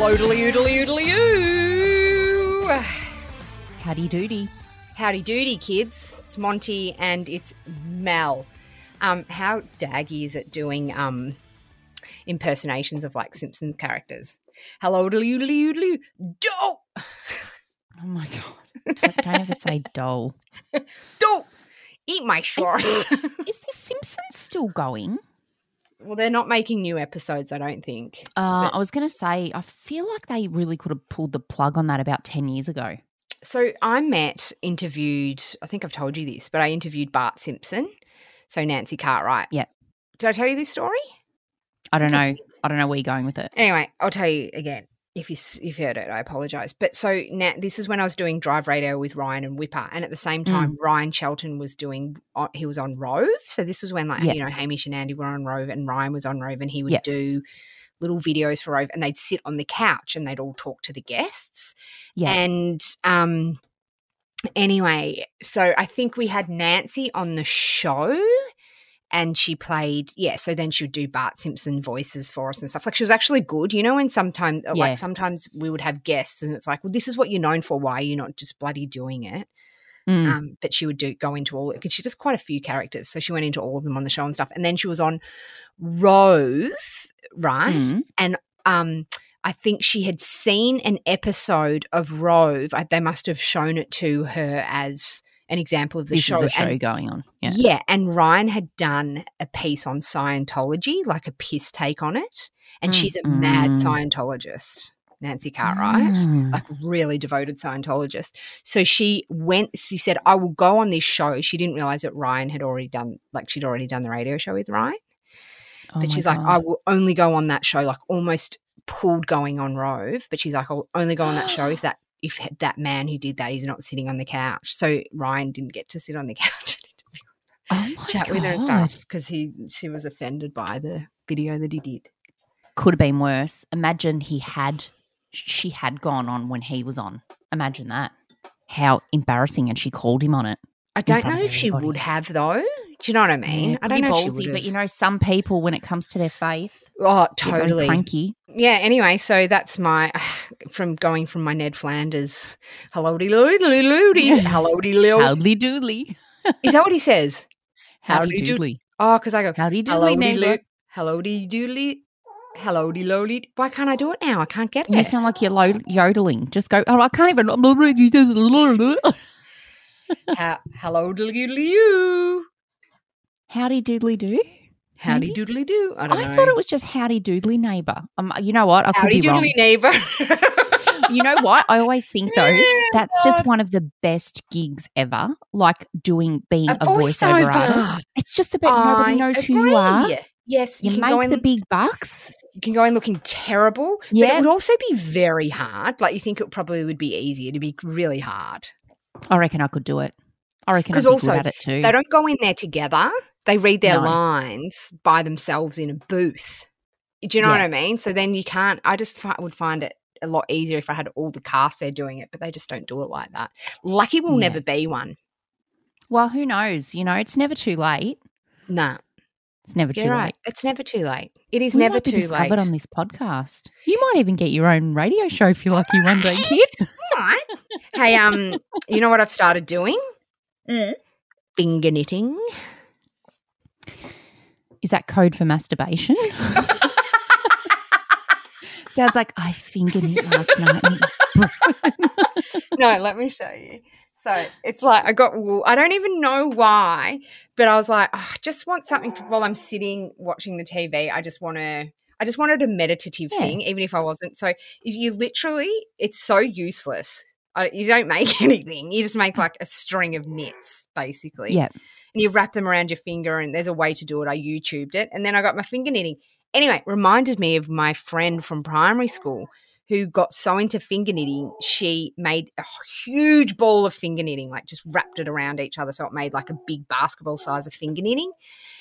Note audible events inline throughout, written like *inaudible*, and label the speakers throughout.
Speaker 1: Hello, doodly oodly oodly oo.
Speaker 2: Howdy doody.
Speaker 1: Howdy doody, kids. It's Monty and it's Mel. Um, how daggy is it doing um impersonations of like Simpsons characters? Hello, doodly oodly oodly do
Speaker 2: Oh my god. Don't, ever say doll. *laughs*
Speaker 1: do eat my shorts. *laughs*
Speaker 2: Is The Simpsons still going?
Speaker 1: Well, they're not making new episodes, I don't think.
Speaker 2: Uh,
Speaker 1: But-
Speaker 2: I was going to say, I feel like they really could have pulled the plug on that about 10 years ago.
Speaker 1: So I met, interviewed, I think I've told you this, but I interviewed Bart Simpson. So Nancy Cartwright.
Speaker 2: Yep.
Speaker 1: Did I tell you this story?
Speaker 2: I don't know. I don't know where you're going with it.
Speaker 1: Anyway, I'll tell you again. If you if you heard it, I apologize. But so now this is when I was doing Drive Radio with Ryan and Wippa, and at the same time, Ryan Shelton was doing. uh, He was on Rove, so this was when like
Speaker 2: Yeah.
Speaker 1: you know Hamish and Andy were on Rove, and Ryan was on Rove, and he would
Speaker 2: Yeah.
Speaker 1: do little videos for Rove, and they'd sit on the couch and they'd all talk to the guests.
Speaker 2: Yeah.
Speaker 1: And um, anyway, so I think we had Nancy on the show and she played yeah so then she would do bart simpson voices for us and stuff like she was actually good you know and sometimes
Speaker 2: Yeah.
Speaker 1: like sometimes we would have guests and it's like well this is what you're known for why are you not just bloody doing it
Speaker 2: Mm.
Speaker 1: um, but she would do go into all because she does quite a few characters so she went into all of them on the show and stuff and then she was on rove right
Speaker 2: Mm.
Speaker 1: and um I think she had seen an episode of Rove. I- They must have shown it to her as an example of the
Speaker 2: This
Speaker 1: show.
Speaker 2: is a show
Speaker 1: and-
Speaker 2: going on. Yeah.
Speaker 1: yeah, and Ryan had done a piece on Scientology, like a piss take on it. And
Speaker 2: Mm,
Speaker 1: she's a mad
Speaker 2: mm.
Speaker 1: Scientologist, Nancy Cartwright,
Speaker 2: Mm.
Speaker 1: like really devoted Scientologist. So she went, she said, I will go on this show. She didn't realize that Ryan had already done, like, she'd already done the radio show with Ryan.
Speaker 2: Oh
Speaker 1: But she's like, I will only go on that show, like almost pulled going on Rove. But she's like, I'll only go on that show if that. If that man who did that is not sitting on the couch, so Ryan didn't get to sit on the *laughs* couch
Speaker 2: oh my
Speaker 1: chat
Speaker 2: God.
Speaker 1: with her and stuff because he she was offended by the video that he did.
Speaker 2: Could have been worse. Imagine he had, she had gone on when he was on. Imagine that. How embarrassing. And she called him on it.
Speaker 1: I don't know if she would have though. Do you know what I mean?
Speaker 2: Yeah,
Speaker 1: I don't know if
Speaker 2: ballsy, but you know, some people, when it comes to their faith,
Speaker 1: Oh, totally.
Speaker 2: cranky.
Speaker 1: Yeah. Anyway, so that's my *sighs* from going from my Ned Flanders. Hello, de loody loody. Hello, de.
Speaker 2: Howdy doodly.
Speaker 1: Is that what he says?
Speaker 2: Howdy
Speaker 1: Howdy
Speaker 2: doodly.
Speaker 1: Oh, because I go
Speaker 2: Howdy doodly.
Speaker 1: Hello, de doodly. Hello, de lowly. Why can't I do it now? I can't get it.
Speaker 2: You sound like you're yodeling. Just go, oh, I can't even.
Speaker 1: Hello, doodly doo.
Speaker 2: Howdy doodly do?
Speaker 1: Howdy
Speaker 2: Maybe?
Speaker 1: doodly doo. I
Speaker 2: I, thought it was just howdy doodly neighbor. Um, you know what? I could
Speaker 1: Howdy
Speaker 2: be wrong.
Speaker 1: doodly neighbor. *laughs*
Speaker 2: You know what? I always think though
Speaker 1: Yeah,
Speaker 2: that's just one of the best gigs ever. Like doing being
Speaker 1: A
Speaker 2: a, voiceover,
Speaker 1: voiceover.
Speaker 2: artist. It's just about nobody
Speaker 1: I
Speaker 2: knows who you are.
Speaker 1: Yes,
Speaker 2: You,
Speaker 1: you, can
Speaker 2: make the big bucks.
Speaker 1: you can go in looking terrible, but it would also be very hard. Like you think it probably would be easier to be really hard.
Speaker 2: I reckon I could do it. I reckon I'd
Speaker 1: 'Cause
Speaker 2: be
Speaker 1: also,
Speaker 2: good at it too.
Speaker 1: They don't go in there together. They read their
Speaker 2: No.
Speaker 1: lines by themselves in a booth. Do you know
Speaker 2: Yeah.
Speaker 1: what I mean? So then you can't. I just fi- would find it a lot easier if I had all the cast there doing it, but they just don't do it like that. Lucky will
Speaker 2: Yeah.
Speaker 1: never be one.
Speaker 2: Well, who knows? You know, it's never too late.
Speaker 1: Nah,
Speaker 2: It's never too
Speaker 1: you're right.
Speaker 2: late.
Speaker 1: It's never too late. It is
Speaker 2: We
Speaker 1: never too
Speaker 2: discovered
Speaker 1: late.
Speaker 2: on this podcast. You might even get your own radio show if you're lucky *laughs* one day, kid.
Speaker 1: Hey, um, you know what I've started doing? *laughs*
Speaker 2: Mm.
Speaker 1: Finger knitting.
Speaker 2: Is that code for masturbation? *laughs* Sounds like I fingered it last night.
Speaker 1: no, let me show you. So it's like I got wool. I don't even know why, but I was like, oh, I just want something to, while I'm sitting watching the TV. I just want to. I just wanted a meditative
Speaker 2: Yeah.
Speaker 1: thing, even if I wasn't. So if you literally, it's so useless. I, you don't make *laughs* anything. You just make like a string of knits, basically.
Speaker 2: Yeah.
Speaker 1: You wrap them around your finger, and there's a way to do it. I YouTubed it, and then I got my finger knitting. Anyway, reminded me of my friend from primary school who got so into finger knitting, she made a huge ball of finger knitting, like just wrapped it around each other. So it made like a big basketball size of finger knitting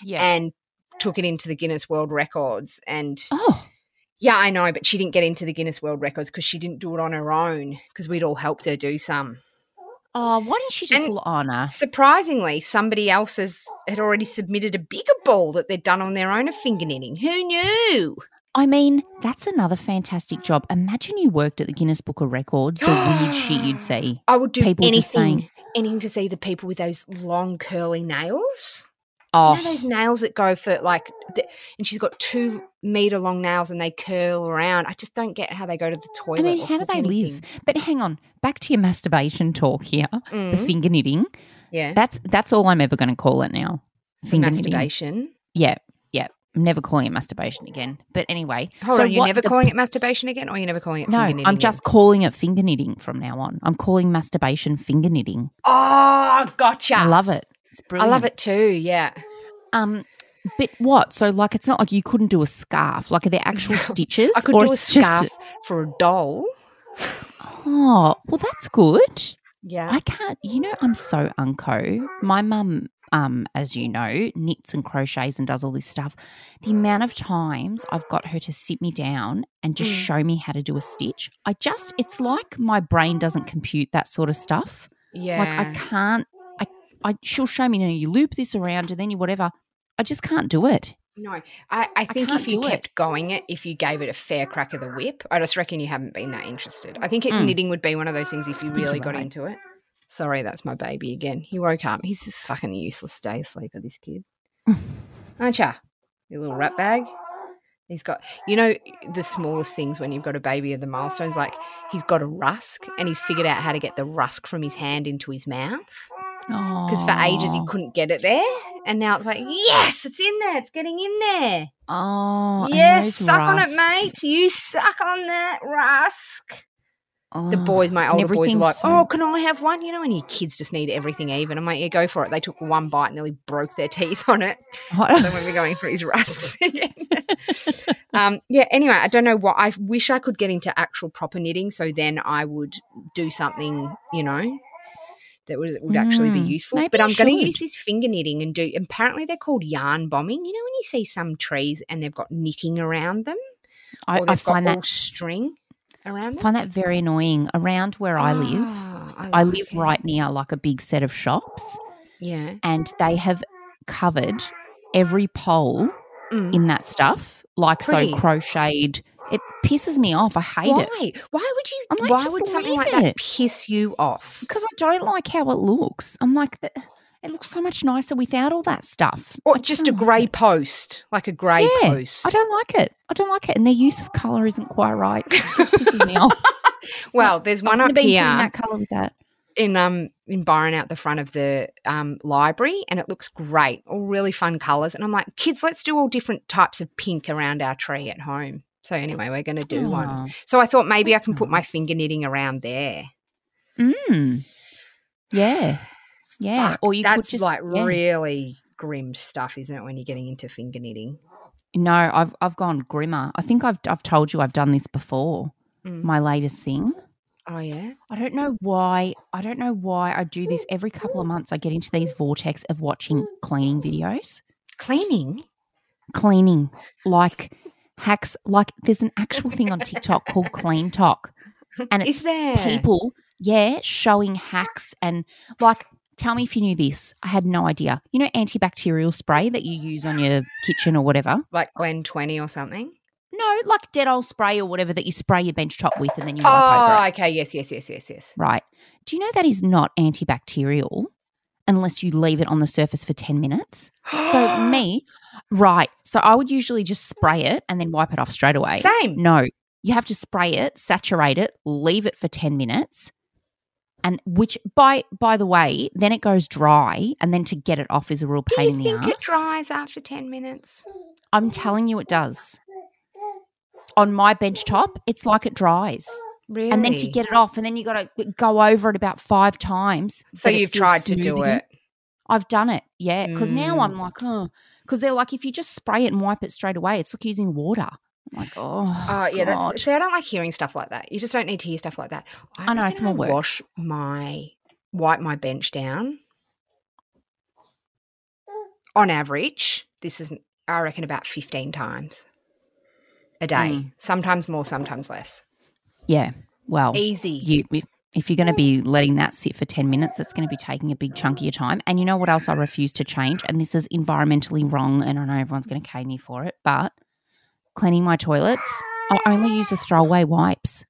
Speaker 2: yeah.
Speaker 1: and took it into the Guinness World Records. And
Speaker 2: oh,
Speaker 1: yeah, I know, but she didn't get into the Guinness World Records because she didn't do it on her own because we'd all helped her do some.
Speaker 2: Oh, why didn't she just? No.
Speaker 1: Surprisingly, somebody else has, had already submitted a bigger ball that they'd done on their own of finger knitting. Who knew?
Speaker 2: I mean, that's another fantastic job. Imagine you worked at the Guinness Book of Records, the weird *gasps* shit you'd see.
Speaker 1: I would do
Speaker 2: People
Speaker 1: anything,
Speaker 2: saying-
Speaker 1: anything to see the people with those long curly nails.
Speaker 2: Oh,
Speaker 1: You know those nails that go for like, the, and she's got two meter long nails and they curl around. I just don't get how they go to the toilet.
Speaker 2: I mean, how do they live? But hang on, back to your masturbation talk here. The
Speaker 1: Mm,
Speaker 2: finger knitting.
Speaker 1: yeah,
Speaker 2: That's that's all I'm ever going to call it now. Finger knitting.
Speaker 1: masturbation.
Speaker 2: Yeah, yeah. I'm never calling it masturbation again. But anyway,
Speaker 1: Hold
Speaker 2: so
Speaker 1: on, you're never
Speaker 2: the-
Speaker 1: calling it masturbation again, or you're never calling it
Speaker 2: No,
Speaker 1: finger knitting?
Speaker 2: I'm
Speaker 1: then?
Speaker 2: just calling it finger knitting from now on. I'm calling masturbation finger knitting.
Speaker 1: Oh, gotcha.
Speaker 2: I love it. It's
Speaker 1: I love it too. Yeah.
Speaker 2: Um, but what? So like, it's not like you couldn't do a scarf. Like, are there *laughs* actual stitches?
Speaker 1: I could
Speaker 2: or
Speaker 1: do a
Speaker 2: it's just-
Speaker 1: scarf for a doll.
Speaker 2: oh, well, that's good.
Speaker 1: Yeah.
Speaker 2: I can't. You know, I'm so unco. My mum, um, as you know, knits and crochets and does all this stuff. The amount of times I've got her to sit me down and just
Speaker 1: Mm.
Speaker 2: show me how to do a stitch, I just it's like my brain doesn't compute that sort of stuff.
Speaker 1: yeah.
Speaker 2: Like I can't. I, I she'll show me. You know, you loop this around and then you whatever. I just can't do it.
Speaker 1: No, I, I think
Speaker 2: can't
Speaker 1: if you
Speaker 2: do it.
Speaker 1: kept going it, if you gave it a fair crack of the whip, I just reckon you haven't been that interested. I think it,
Speaker 2: Mm.
Speaker 1: knitting would be one of those things if you really got
Speaker 2: right.
Speaker 1: into it. Sorry, that's my baby again. He woke up. He's this fucking useless day sleeper, this kid. *laughs* Aren't ya? Your little rat bag. He's got, you know, the smallest things when you've got a baby of the milestones. Like he's got a rusk and he's figured out how to get the rusk from his hand into his mouth because for ages he couldn't get it there. And now it's like, yes, it's in there. It's getting in there.
Speaker 2: Oh,
Speaker 1: yes, suck on it, mate. You suck on that rusk. The
Speaker 2: Oh,
Speaker 1: boys, my older boys, are like, "Oh, can I have one?" You know, when your kids just need everything even. I'm like, "Yeah, go for it." They took one bite, and nearly broke their teeth on it. So when we're going for his rusks *laughs* again. um, yeah. Anyway, I don't know what. I wish I could get into actual proper knitting, so then I would do something, you know, that would would actually be
Speaker 2: Mm,
Speaker 1: useful.
Speaker 2: maybe
Speaker 1: But I'm going to use this finger knitting and do. Apparently, they're called yarn bombing. You know, when you see some trees and they've got knitting around them,
Speaker 2: I,
Speaker 1: or
Speaker 2: I find that
Speaker 1: string around them.
Speaker 2: find that very annoying. Around where I live,
Speaker 1: Ah,
Speaker 2: I
Speaker 1: like
Speaker 2: live
Speaker 1: it.
Speaker 2: right near like a big set of shops,
Speaker 1: Yeah.
Speaker 2: and they have covered every pole
Speaker 1: Mm.
Speaker 2: in that stuff, like
Speaker 1: Pretty.
Speaker 2: so crocheted. It pisses me off. I hate
Speaker 1: Why?
Speaker 2: it
Speaker 1: Why would you?
Speaker 2: I'm like,
Speaker 1: why would something like that piss you off?
Speaker 2: because I don't like how it looks. I'm like, it looks so much nicer without all that stuff.
Speaker 1: Or
Speaker 2: I
Speaker 1: just a
Speaker 2: like
Speaker 1: grey post, like a grey
Speaker 2: Yeah,
Speaker 1: post.
Speaker 2: I don't like it. I don't like it, and their use of color isn't quite right. It just pisses me off. *laughs*
Speaker 1: Well, there's one
Speaker 2: I've
Speaker 1: up here
Speaker 2: that color with that.
Speaker 1: in um in Byron out the front of the um library, and it looks great. All really fun colours, and I'm like, kids, let's do all different types of pink around our tree at home. So anyway, we're going to do one. So I thought maybe I
Speaker 2: That's
Speaker 1: can put my finger knitting around there.
Speaker 2: Mm. Yeah. Yeah.
Speaker 1: Fuck,
Speaker 2: or you
Speaker 1: that's
Speaker 2: could just
Speaker 1: like
Speaker 2: yeah.
Speaker 1: really grim stuff, isn't it? When you're getting into finger knitting.
Speaker 2: No, I've I've gone grimmer. I think I've I've told you I've done this before.
Speaker 1: Mm.
Speaker 2: My latest thing.
Speaker 1: Oh yeah.
Speaker 2: I don't know why. I don't know why I do this every couple of months. I get into these vortex of watching cleaning videos.
Speaker 1: Cleaning.
Speaker 2: Cleaning, like hacks. Like there's an actual thing on TikTok called CleanTok, and it's
Speaker 1: Is there
Speaker 2: people, yeah, showing hacks and like. Tell me if you knew this. I had no idea. You know, antibacterial spray that you use on your kitchen or whatever.
Speaker 1: like Glen twenty or something?
Speaker 2: No, like Dettol spray or whatever that you spray your bench top with and then you wipe over
Speaker 1: Oh,
Speaker 2: it.
Speaker 1: okay. Yes, yes, yes, yes, yes.
Speaker 2: Right. Do you know that is not antibacterial unless you leave it on the surface for 10 minutes? So, me, *gasps* right. So, I would usually just spray it and then wipe it off straight away.
Speaker 1: Same.
Speaker 2: No, you have to spray it, saturate it, leave it for 10 minutes. And which, by by the way, then it goes dry, and then to get it off is a real
Speaker 1: Do
Speaker 2: pain
Speaker 1: you
Speaker 2: in the
Speaker 1: think
Speaker 2: ass.
Speaker 1: it dries after ten minutes?
Speaker 2: I'm telling you, it does. On my bench top, it's like it dries.
Speaker 1: Really?
Speaker 2: and then to get it off, and then you got to go over it about five times.
Speaker 1: so you've tried to do it.
Speaker 2: I've done it, yeah. Because now
Speaker 1: Mm.
Speaker 2: I'm like, oh, because they're like, if you just spray it and wipe it straight away, it's like using water. I'm like, oh,
Speaker 1: Oh yeah,
Speaker 2: God.
Speaker 1: that's see, I don't like hearing stuff like that. You just don't need to hear stuff like that.
Speaker 2: I know, it's more
Speaker 1: I
Speaker 2: work.
Speaker 1: Wash my wipe my bench down. On average, this is I reckon about fifteen times a day.
Speaker 2: Mm.
Speaker 1: Sometimes more, sometimes less.
Speaker 2: yeah. Well,
Speaker 1: Easy.
Speaker 2: you if, you're going to be letting that sit for 10 minutes, it's going to be taking a big chunk of your time. And you know what else I refuse to change? And this is environmentally wrong. And I know everyone's going to cane me for it, but cleaning my toilets, I only use the throwaway wipes.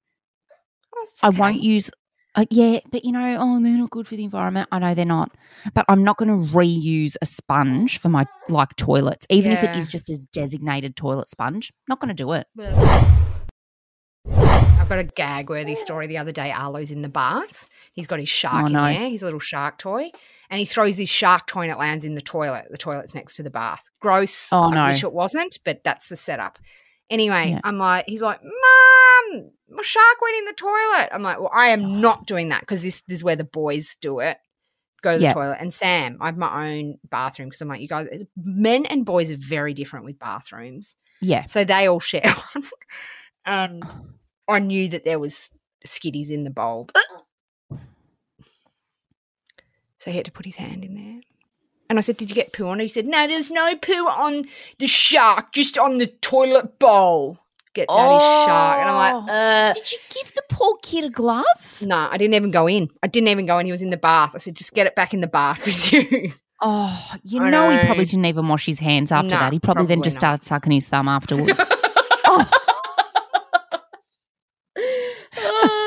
Speaker 1: It's
Speaker 2: I won't use. Uh, yeah, but you know, oh, they're not good for the environment. I know they're not, but I'm not going to reuse a sponge for my like toilets, even if it is just a designated toilet sponge. Not going to do it.
Speaker 1: I've got a gag worthy story the other day. Arlo's in the bath. He's got his shark
Speaker 2: Oh,
Speaker 1: in
Speaker 2: no.
Speaker 1: there, his little shark toy. And he throws his shark toy and it lands in the toilet. The toilet's next to the bath. Gross.
Speaker 2: Oh,
Speaker 1: I
Speaker 2: no.
Speaker 1: wish it wasn't, but that's the setup. Anyway,
Speaker 2: Yeah.
Speaker 1: I'm like, he's like, Mom, my shark went in the toilet. I'm like, well, I am *sighs* not doing that because this, this is where the boys do it. Go to the
Speaker 2: Yeah.
Speaker 1: toilet. And Sam, I have my own bathroom because I'm like, you guys, men and boys are very different with bathrooms.
Speaker 2: Yeah.
Speaker 1: So they all share *laughs* one. and oh. I knew that there was skitties in the bowl. So he had to put his hand in there. And I said, Did you get poo on it? He said, No, there's no poo on the shark, just on the toilet bowl. Gets out his shark. And I'm like, uh,
Speaker 2: Did you give the poor kid a glove?
Speaker 1: no, I didn't even go in. I didn't even go in. He was in the bath. I said, just get it back in the bath with you.
Speaker 2: Oh, you
Speaker 1: I
Speaker 2: know, he probably didn't even wash his hands after
Speaker 1: No,
Speaker 2: that. He probably, then just
Speaker 1: not.
Speaker 2: started sucking his thumb afterwards. *laughs* oh,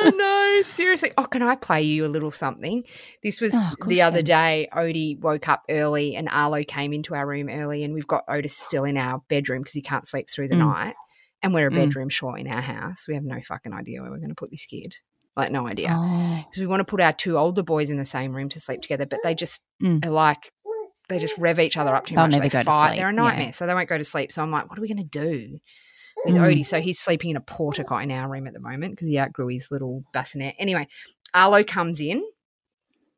Speaker 1: oh no, seriously. Oh, can I play you a little something? This was
Speaker 2: Oh,
Speaker 1: the other day. Odie woke up early and Arlo came into our room early, and we've got Otis still in our bedroom because he can't sleep through the
Speaker 2: Mm.
Speaker 1: night. And we're a
Speaker 2: Mm.
Speaker 1: bedroom short in our house. We have no fucking idea where we're going to put this kid. Like, no idea.
Speaker 2: oh.
Speaker 1: Because we want to put our two older boys in the same room to sleep together, but they just
Speaker 2: Mm.
Speaker 1: are like, they just rev each other up too
Speaker 2: They'll
Speaker 1: much.
Speaker 2: never
Speaker 1: They
Speaker 2: go to
Speaker 1: fight.
Speaker 2: sleep,
Speaker 1: They're a
Speaker 2: yeah.
Speaker 1: nightmare. So they won't go to sleep. So I'm like, what are we going to do? With
Speaker 2: Mm.
Speaker 1: Odie. So he's sleeping in a porta-cot in our room at the moment because he outgrew his little bassinet. Anyway, Arlo comes in,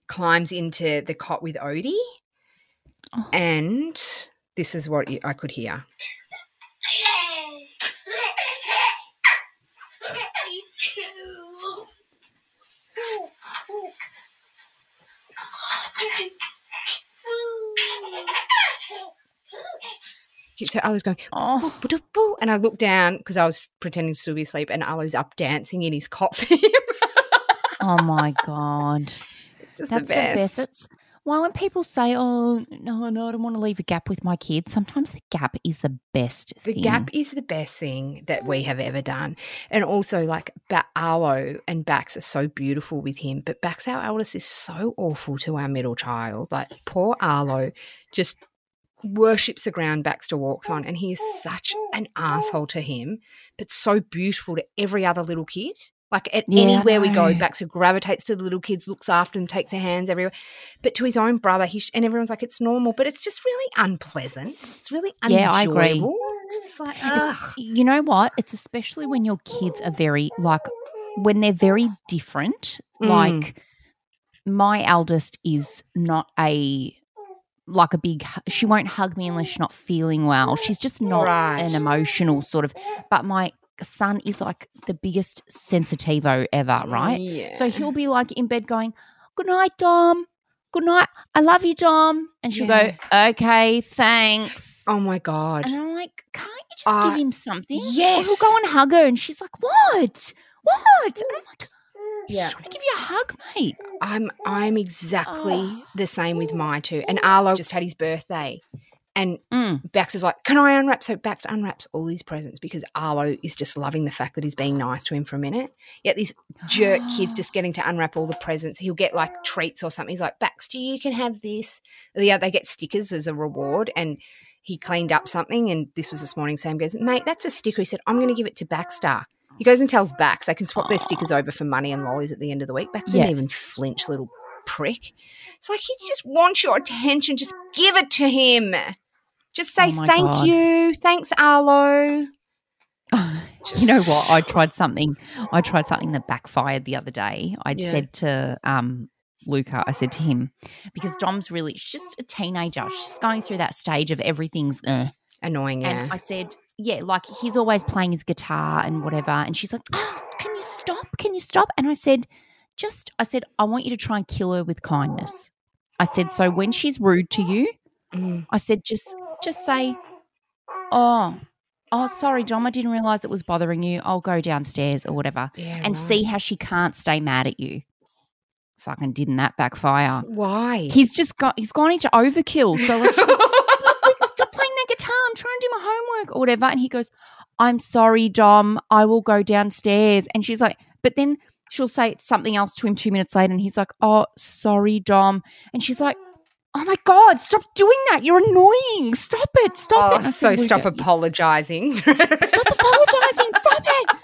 Speaker 1: climbs into the cot with Odie,
Speaker 2: Oh.
Speaker 1: and this is what you- I could hear. *laughs* So I was going,
Speaker 2: Oh.
Speaker 1: and I looked down because I was pretending to still be asleep, and Arlo's up dancing in his him.
Speaker 2: oh my God. That's the best. It's why when people say, "Oh no, no, I don't want to leave a gap with my kids," sometimes the gap is the best.
Speaker 1: The
Speaker 2: thing.
Speaker 1: gap is the best thing that we have ever done. And also, like, ba- Arlo and Bax are so beautiful with him, but Bax, our eldest, is so awful to our middle child. Like, poor Arlo just worships the ground Baxter walks on, and he is such an asshole to him, but so beautiful to every other little kid. Like, at
Speaker 2: Yeah,
Speaker 1: anywhere we go. Baxter gravitates to the little kids, looks after them, takes their hands everywhere. But to his own brother, he sh- and everyone's like, it's normal, but it's just really unpleasant. It's really unenjoyable.
Speaker 2: Yeah, I agree.
Speaker 1: It's just like,
Speaker 2: It's- you know what? It's especially when your kids are very like when they're very different.
Speaker 1: Mm.
Speaker 2: Like my eldest is not a like a big she won't hug me unless she's not feeling well. She's just not
Speaker 1: Right.
Speaker 2: an emotional sort of but my son is like the biggest sensitivo ever, right?
Speaker 1: Yeah.
Speaker 2: So he'll be like in bed going, Good night, Dom. Good night. I love you, Dom. And she'll go, Okay, thanks.
Speaker 1: oh my god.
Speaker 2: And I'm like, can't you just
Speaker 1: Uh,
Speaker 2: give him something?
Speaker 1: Yes.
Speaker 2: he'll go and hug her, and she's like, what? What? And I'm like,
Speaker 1: Yeah.
Speaker 2: just trying to give you a hug, mate.
Speaker 1: I'm I'm exactly
Speaker 2: Oh.
Speaker 1: the same with my two. And Arlo just had his birthday. And
Speaker 2: Mm.
Speaker 1: Bax is like, Can I unwrap? So Bax unwraps all his presents because Arlo is just loving the fact that he's being nice to him for a minute. Yet this jerk kid's *gasps* just getting to unwrap all the presents. He'll get like treats or something. He's like, Baxter, you can have this. Yeah, they get stickers as a reward. And he cleaned up something. And this was this morning. Sam goes, Mate, that's a sticker. He said, I'm going to give it to Baxter. He goes and tells Bax they can swap their stickers over for money and lollies at the end of the week. Bax
Speaker 2: Yeah.
Speaker 1: didn't even flinch, little prick. It's like he just wants your attention. Just give it to him. Just say
Speaker 2: Oh
Speaker 1: thank
Speaker 2: God.
Speaker 1: you. Thanks, Arlo. *laughs*
Speaker 2: you know what? I tried something. I tried something that backfired the other day. I
Speaker 1: Yeah.
Speaker 2: said to um, Luca, I said to him, because Dom's really, she's just a teenager. She's going through that stage of everything's eh.
Speaker 1: Annoying, yeah.
Speaker 2: And I said, yeah, like he's always playing his guitar and whatever. And she's like, oh, can you stop? Can you stop? And I said, just, I said, I want you to try and kill her with kindness. I said, so when she's rude to you,
Speaker 1: Mm.
Speaker 2: I said, just, just say, oh, oh, sorry, Dom, I didn't realize it was bothering you. I'll go downstairs or whatever
Speaker 1: Yeah,
Speaker 2: and
Speaker 1: right.
Speaker 2: see how she can't stay mad at you. Fucking didn't that backfire?
Speaker 1: why.
Speaker 2: He's just got, he's gone into overkill. So *laughs* homework or whatever. And he goes, I'm sorry, Dom. I will go downstairs. And she's like, but then she'll say something else to him two minutes later, and he's like, oh, sorry, Dom. And she's like, oh my God, stop doing that. You're annoying. Stop it. Stop
Speaker 1: Oh,
Speaker 2: it.
Speaker 1: So
Speaker 2: said,
Speaker 1: stop apologizing. *laughs*
Speaker 2: Stop apologizing. Stop it.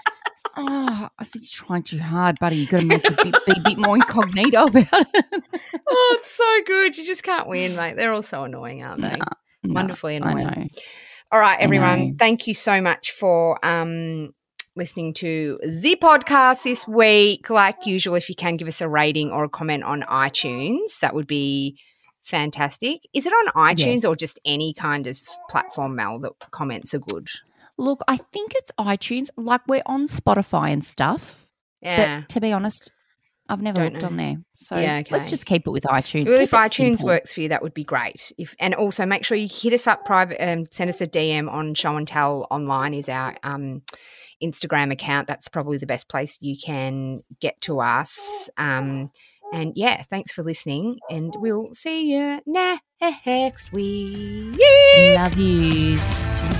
Speaker 2: Oh, I said, you're trying too hard, buddy. You've got to make it be, be a bit more incognito about it.
Speaker 1: oh, it's so good. You just can't win, mate. They're all so annoying, aren't they?
Speaker 2: No, No,
Speaker 1: Wonderfully annoying. All right, everyone.
Speaker 2: know.
Speaker 1: Thank you so much for um, listening to the podcast this week. Like usual, if you can give us a rating or a comment on iTunes, that would be fantastic. Is it on iTunes
Speaker 2: Yes.
Speaker 1: or just any kind of platform, Mel, that comments are good?
Speaker 2: Look, I think it's iTunes. Like we're on Spotify and stuff.
Speaker 1: Yeah.
Speaker 2: But to be honest, I've never
Speaker 1: Don't
Speaker 2: looked
Speaker 1: know.
Speaker 2: on there. So
Speaker 1: Yeah, okay.
Speaker 2: let's just keep it with iTunes.
Speaker 1: Well, if iTunes
Speaker 2: simple.
Speaker 1: works for you, that would be great. If and also make sure you hit us up private, um, send us a DM on Show and Tell Online is our um, Instagram account. That's probably the best place you can get to us. Um, and yeah, thanks for listening, and we'll see you next week.
Speaker 2: Love yous.